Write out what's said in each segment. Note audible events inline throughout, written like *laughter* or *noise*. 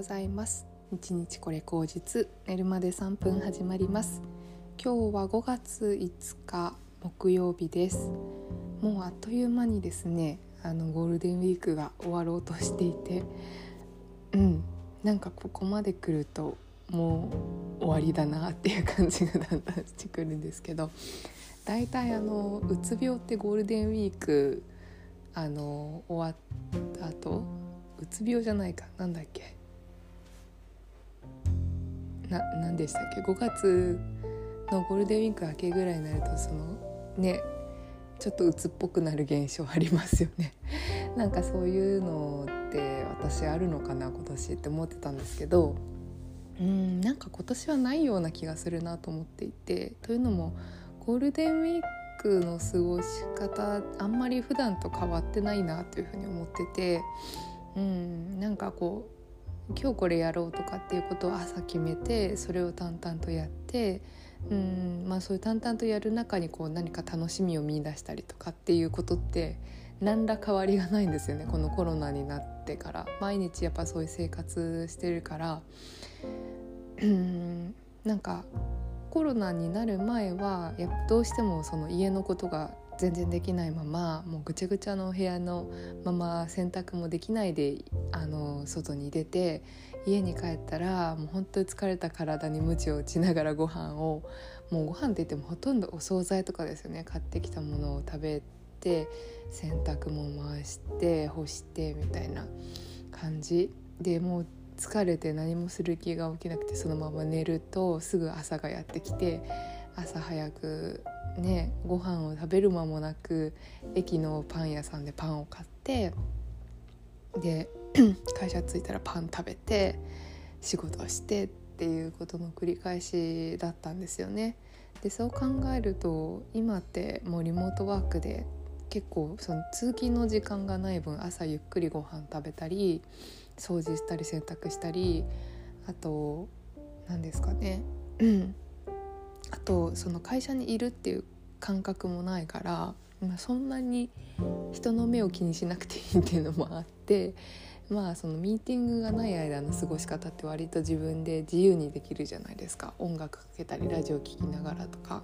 ございます。日日これ口実寝るまで3分始まります。今日は5月5日木曜日です。もうあっという間にですねあのゴールデンウィークが終わろうとしていてうん。なんかここまで来るともう終わりだなっていう感じがだんだんしてくるんですけど大体あのうつ病ってゴールデンウィークあの終わった後うつ病じゃないかなんだっけな何でしたっけ？5月のゴールデンウィーク明けぐらいになるとそのねちょっと鬱っぽくなる現象ありますよね。*laughs* なんかそういうのって私あるのかな今年って思ってたんですけど。うんなんか今年はないような気がするなと思っていて。というのもゴールデンウィークの過ごし方あんまり普段と変わってないなというふうに思ってて。うんなんかこう今日これやろうとかっていうことを朝決めてそれを淡々とやってうんまあそういう淡々とやる中にこう何か楽しみを見いだしたりとかっていうことって何ら変わりがないんですよねこのコロナになってから。毎日やっぱそういう生活してるから。うんなんかコロナになる前はやどうしてもその家のことが全然できないままもうぐちゃぐちゃの部屋のまま洗濯もできないであの外に出て家に帰ったらもう本当に疲れた体に鞭を打ちながらご飯をもうご飯って言ってもほとんどお惣菜とかですよね。買ってきたものを食べて洗濯も回して干してみたいな感じ。でもう疲れて何もする気が起きなくてそのまま寝るとすぐ朝がやってきて朝早くねご飯を食べる間もなく駅のパン屋さんでパンを買ってで *clears throat* 会社着いたらパン食べて仕事をしてっていうことの繰り返しだったんですよね。でそう考えると今ってもうリモートワークで結構その通勤の時間がない分朝ゆっくりご飯食べたり掃除したり洗濯したりあと何ですかね *clears throat* あとその会社にいるっていう感覚もないから、まあ、そんなに人の目を気にしなくていいっていうのもあってまあそのミーティングがない間の過ごし方って割と自分で自由にできるじゃないですか音楽かけたりラジオ聴きながらとか。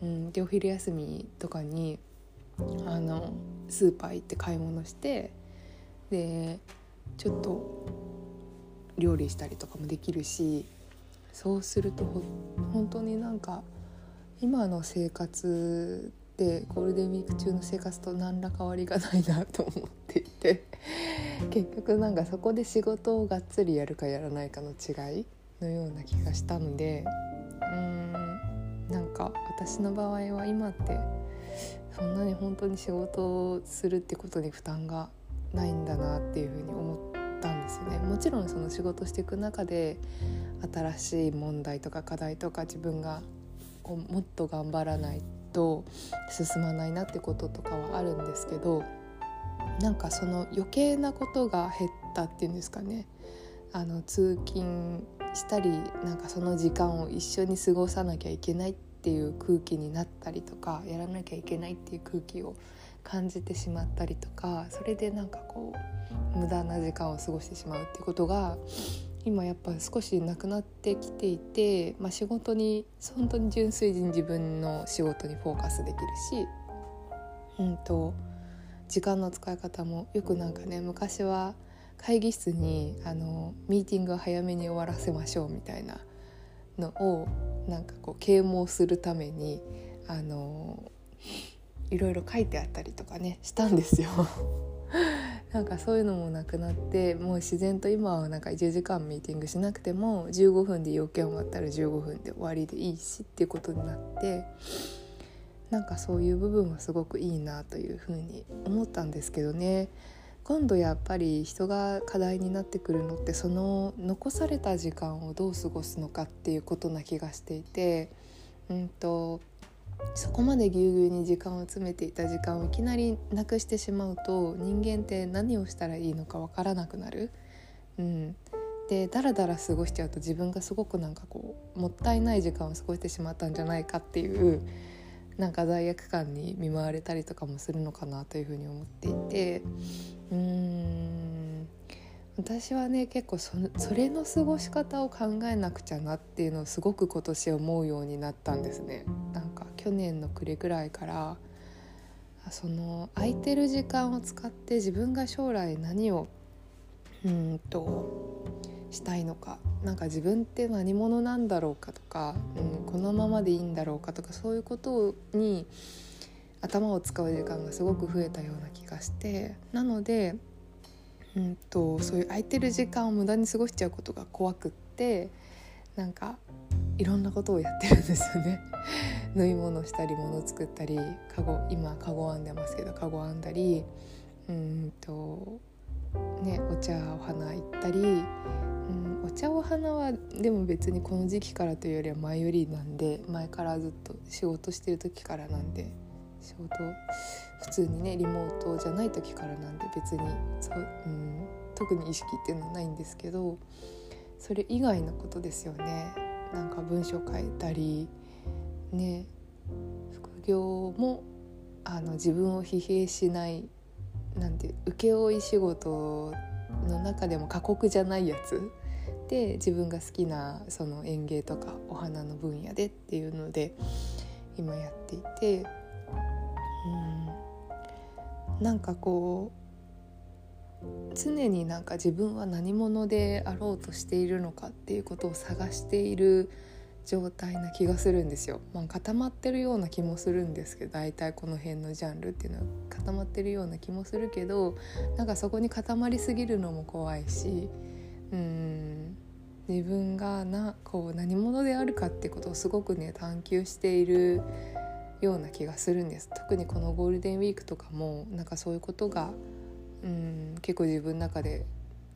うん、でお昼休みとかにあのスーパー行って買い物してでちょっと料理したりとかもできるしそうすると本当になんか今の生活でゴールデンウィーク中の生活と何ら変わりがないなと思っていて結局なんかそこで仕事をがっつりやるかやらないかの違いのような気がしたのでうーんなんか私の場合は今ってそんなに本当に仕事をするってことに負担がないんだなっていうふうに思ってたんですよね。もちろんその仕事していく中で新しい問題とか課題とか自分がこうもっと頑張らないと進まないなってこととかはあるんですけどなんかその余計なことが減ったっていうんですかねあの通勤したりなんかその時間を一緒に過ごさなきゃいけないっていう空気になったりとかやらなきゃいけないっていう空気を感じてしまったりとかそれでなんかこう無駄な時間を過ごしてしまうっていうことが今やっぱ少しなくなってきていて、まあ、仕事に本当に純粋に自分の仕事にフォーカスできるし、うんと、時間の使い方もよくなんかね昔は会議室にあのミーティングを早めに終わらせましょうみたいなのをなんかこう啓蒙するためにあのいろいろ書いてあったりとかねしたんですよ。*laughs* なんかそういうのもなくなってもう自然と今はなんか1時間ミーティングしなくても15分で要件終わったら15分で終わりでいいしっていうことになってなんかそういう部分はすごくいいなというふうに思ったんですけどね今度やっぱり人が課題になってくるのってその残された時間をどう過ごすのかっていうことな気がしていてうんとそこまでぎゅうぎゅうに時間を詰めていた時間をいきなりなくしてしまうと人間って何をしたらいいのかわからなくなる。うん、でだらだら過ごしちゃうと自分がすごくなんかこうもったいない時間を過ごしてしまったんじゃないかっていうなんか罪悪感に見舞われたりとかもするのかなというふうに思っていてうん私はね結構そそれの過ごし方を考えなくちゃなっていうのをすごく今年思うようになったんですね。なん去年の暮れくらいからその空いてる時間を使って自分が将来何をうんとしたいのかなんか自分って何者なんだろうかとか、うん、このままでいいんだろうかとかそういうことに頭を使う時間がすごく増えたような気がしてなのでうんとそういう空いてる時間を無駄に過ごしちゃうことが怖くってなんかいろんなことをやってるんですよね。縫い物したり物作ったりカゴ今カゴ編んでますけどカゴ編んだりうんとねお茶お花行ったり、うん、お茶お花はでも別にこの時期からというよりは前よりなんで前からずっと仕事してる時からなんで仕事普通にねリモートじゃない時からなんで別にそう、うん、特に意識っていうのはないんですけどそれ以外のことですよね。なんか文章書いたりね副業もあの自分を疲弊しないなんて請負仕事の中でも過酷じゃないやつで自分が好きなその園芸とかお花の分野でっていうので今やっていてうんなんかこう常になんか自分は何者であろうとしているのかっていうことを探している状態な気がするんですよ、まあ、固まってるような気もするんですけど大体この辺のジャンルっていうのは。固まってるような気もするけどなんかそこに固まりすぎるのも怖いしうん自分がなこう何者であるかってことをすごくね探求しているような気がするんです。特にこのゴールデンウィークとかもなんかそういうことがうん結構自分の中で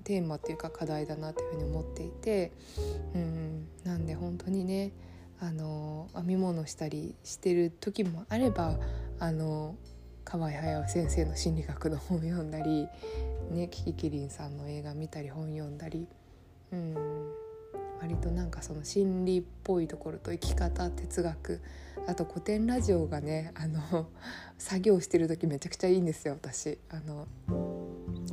テーマっていうか課題だなというふうに思っていてうんなんで本当にねあの編み物したりしてる時もあればあの河合駿先生の心理学の本読んだり、ね、キキキリンさんの映画見たり本読んだりうん。割となんかその心理っぽいところと生き方哲学あと古典ラジオがねあの *laughs* 作業してる時めちゃくちゃいいんですよ私。あの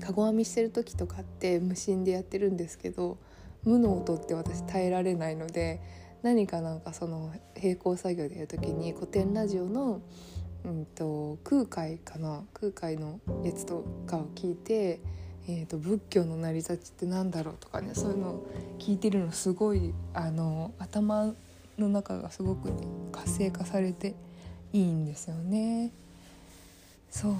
かご編みしてる時とかって無心でやってるんですけど無の音って私耐えられないので何かなんかその並行作業でやる時に古典ラジオの、うんと、空海かな？空海のやつとかを聞いて、えーと、仏教の成り立ちって何だろうとかねそういうのを聞いてるのすごいあの頭の中がすごく、ね、活性化されていいんですよね。そう。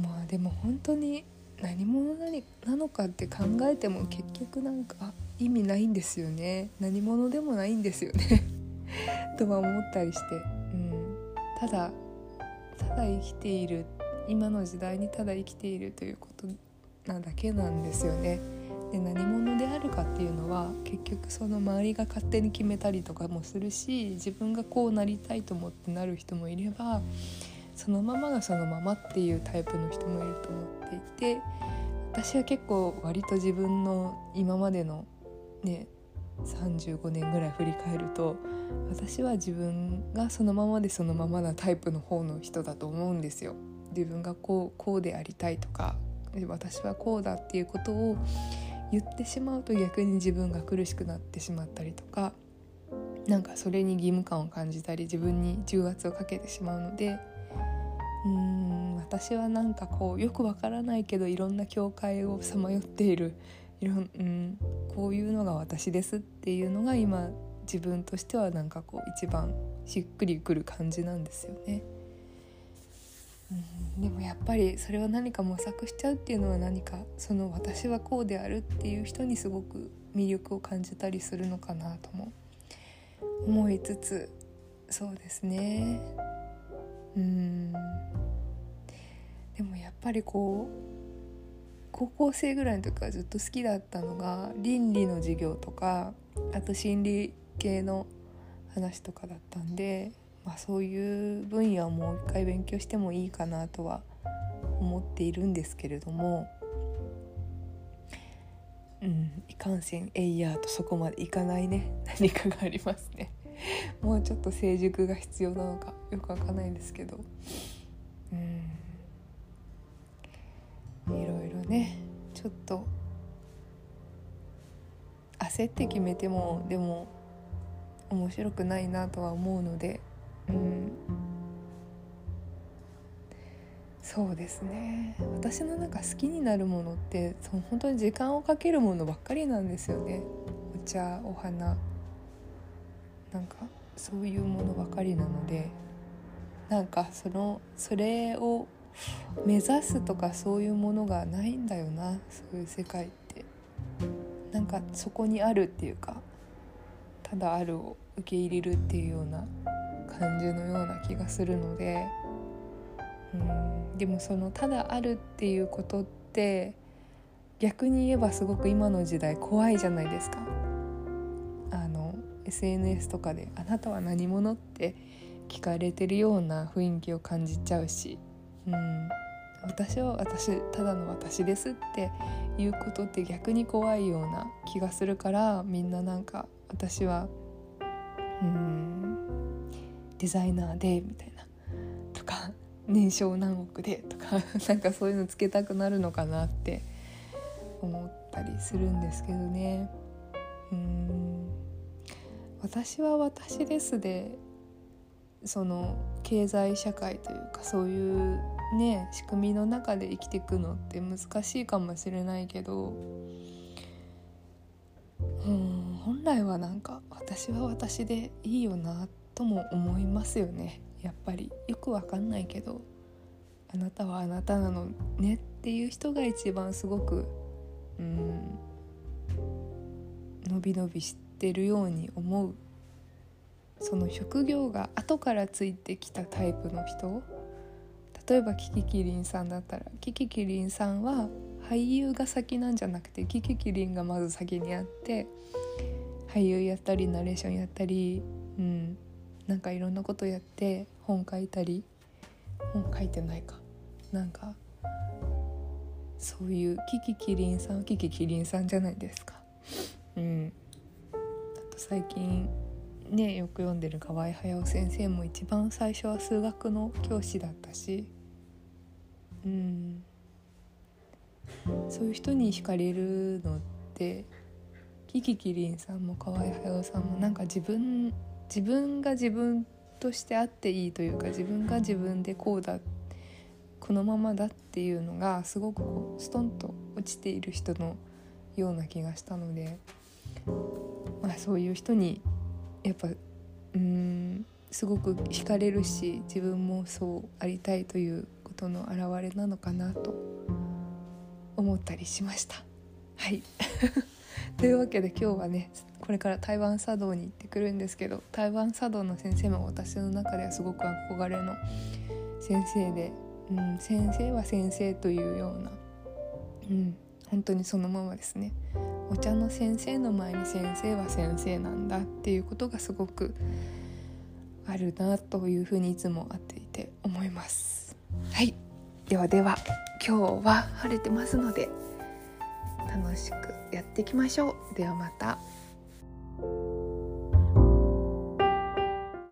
まあでも本当に何者なのかって考えても結局なんか意味ないんですよね。何者でもないんですよね。*laughs* とは思ったりして、うん、ただただ生きている今の時代にただ生きているということなだけなんですよね。で何者であるかっていうのは結局その周りが勝手に決めたりとかもするし自分がこうなりたいと思ってなる人もいればそのままがそのままっていうタイプの人もいると思っていて私は結構割と自分の今までのね35年ぐらい振り返ると私は自分がそのままでそのままなタイプの方の人だと思うんですよ。自分がこうこうでありたいとか私はこうだっていうことを言ってしまうと逆に自分が苦しくなってしまったりとかなんかそれに義務感を感じたり自分に重圧をかけてしまうのでうーん私はなんかこうよくわからないけどいろんな境界をさまよっているいろん、うん、こういうのが私ですっていうのが今自分としてはなんかこう一番しっくりくる感じなんですよね。でもやっぱりそれを何か模索しちゃうっていうのは何かその私はこうであるっていう人にすごく魅力を感じたりするのかなとも思いつつそうですね。うん。でもやっぱりこう高校生ぐらいの時からずっと好きだったのが倫理の授業とかあと心理系の話とかだったんで、まあ、そういう分野をもう一回勉強してもいいかなとは思っているんですけれども、うん、いかんせんエイヤーとそこまでいかないね。*laughs* 何かがありますね。*laughs* もうちょっと成熟が必要なのかよくわかんないんですけど。うん。いろいろねちょっと焦って決めてもでも面白くないなとは思うのでうん。そうですね。私のなんか好きになるものってその本当に時間をかけるものばっかりなんですよね。お茶お花。なんかそういうものばかりなので。なんかそのそれを目指すとかそういうものがないんだよな。そういう世界って。なんかそこにあるっていうかただあるを受け入れるっていうような感じのような気がするのでうんでもそのただあるっていうことって逆に言えばすごく今の時代怖いじゃないですか。あの SNS とかで「あなたは何者?」って聞かれてるような雰囲気を感じちゃうし、うん、私は私ただの私ですっていうことって逆に怖いような気がするからみんななんか私はうんデザイナーでみたいな。とか年商何億でとか *laughs* なんかそういうのつけたくなるのかなって思ったりするんですけどね。うん。私は私ですでその経済社会というかそういうね仕組みの中で生きていくのって難しいかもしれないけどうん本来はなんか私は私でいいよなってとも思いますよね。やっぱり。よくわかんないけど。あなたはあなたなのねっていう人が一番すごくうん伸び伸びしてるように思う。その職業が後からついてきたタイプの人。例えばキキキリンさんだったらキキキリンさんは俳優が先なんじゃなくてキキキリンがまず先にあって俳優やったりナレーションやったり、うん、なんかいろんなことやって本書いたり本書いてないか。なんかそういうキキキリンさんはキキキリンさんじゃないですか。うん、あと最近ねよく読んでる河合隼先生も一番最初は数学の教師だったし、うん、そういう人に惹かれるのってキキキリンさんも河合隼さんもなんか自分自分が自分としてあっていいというか自分が自分でこうだこのままだっていうのがすごくこうストンと落ちている人のような気がしたので、まあ、そういう人にやっぱうんすごく惹かれるし自分もそうありたいということの表れなのかなと思ったりしました。はい *laughs* というわけで今日はねこれから台湾茶道に行ってくるんですけど台湾茶道の先生も私の中ではすごく憧れの先生で、うん、先生は先生というような、うん、本当にそのままですね。お茶の先生の前に先生は先生なんだっていうことがすごくあるなというふうにいつも会っていて思います。はい。ではでは今日は晴れてますので楽しくやっていきましょう。ではまた。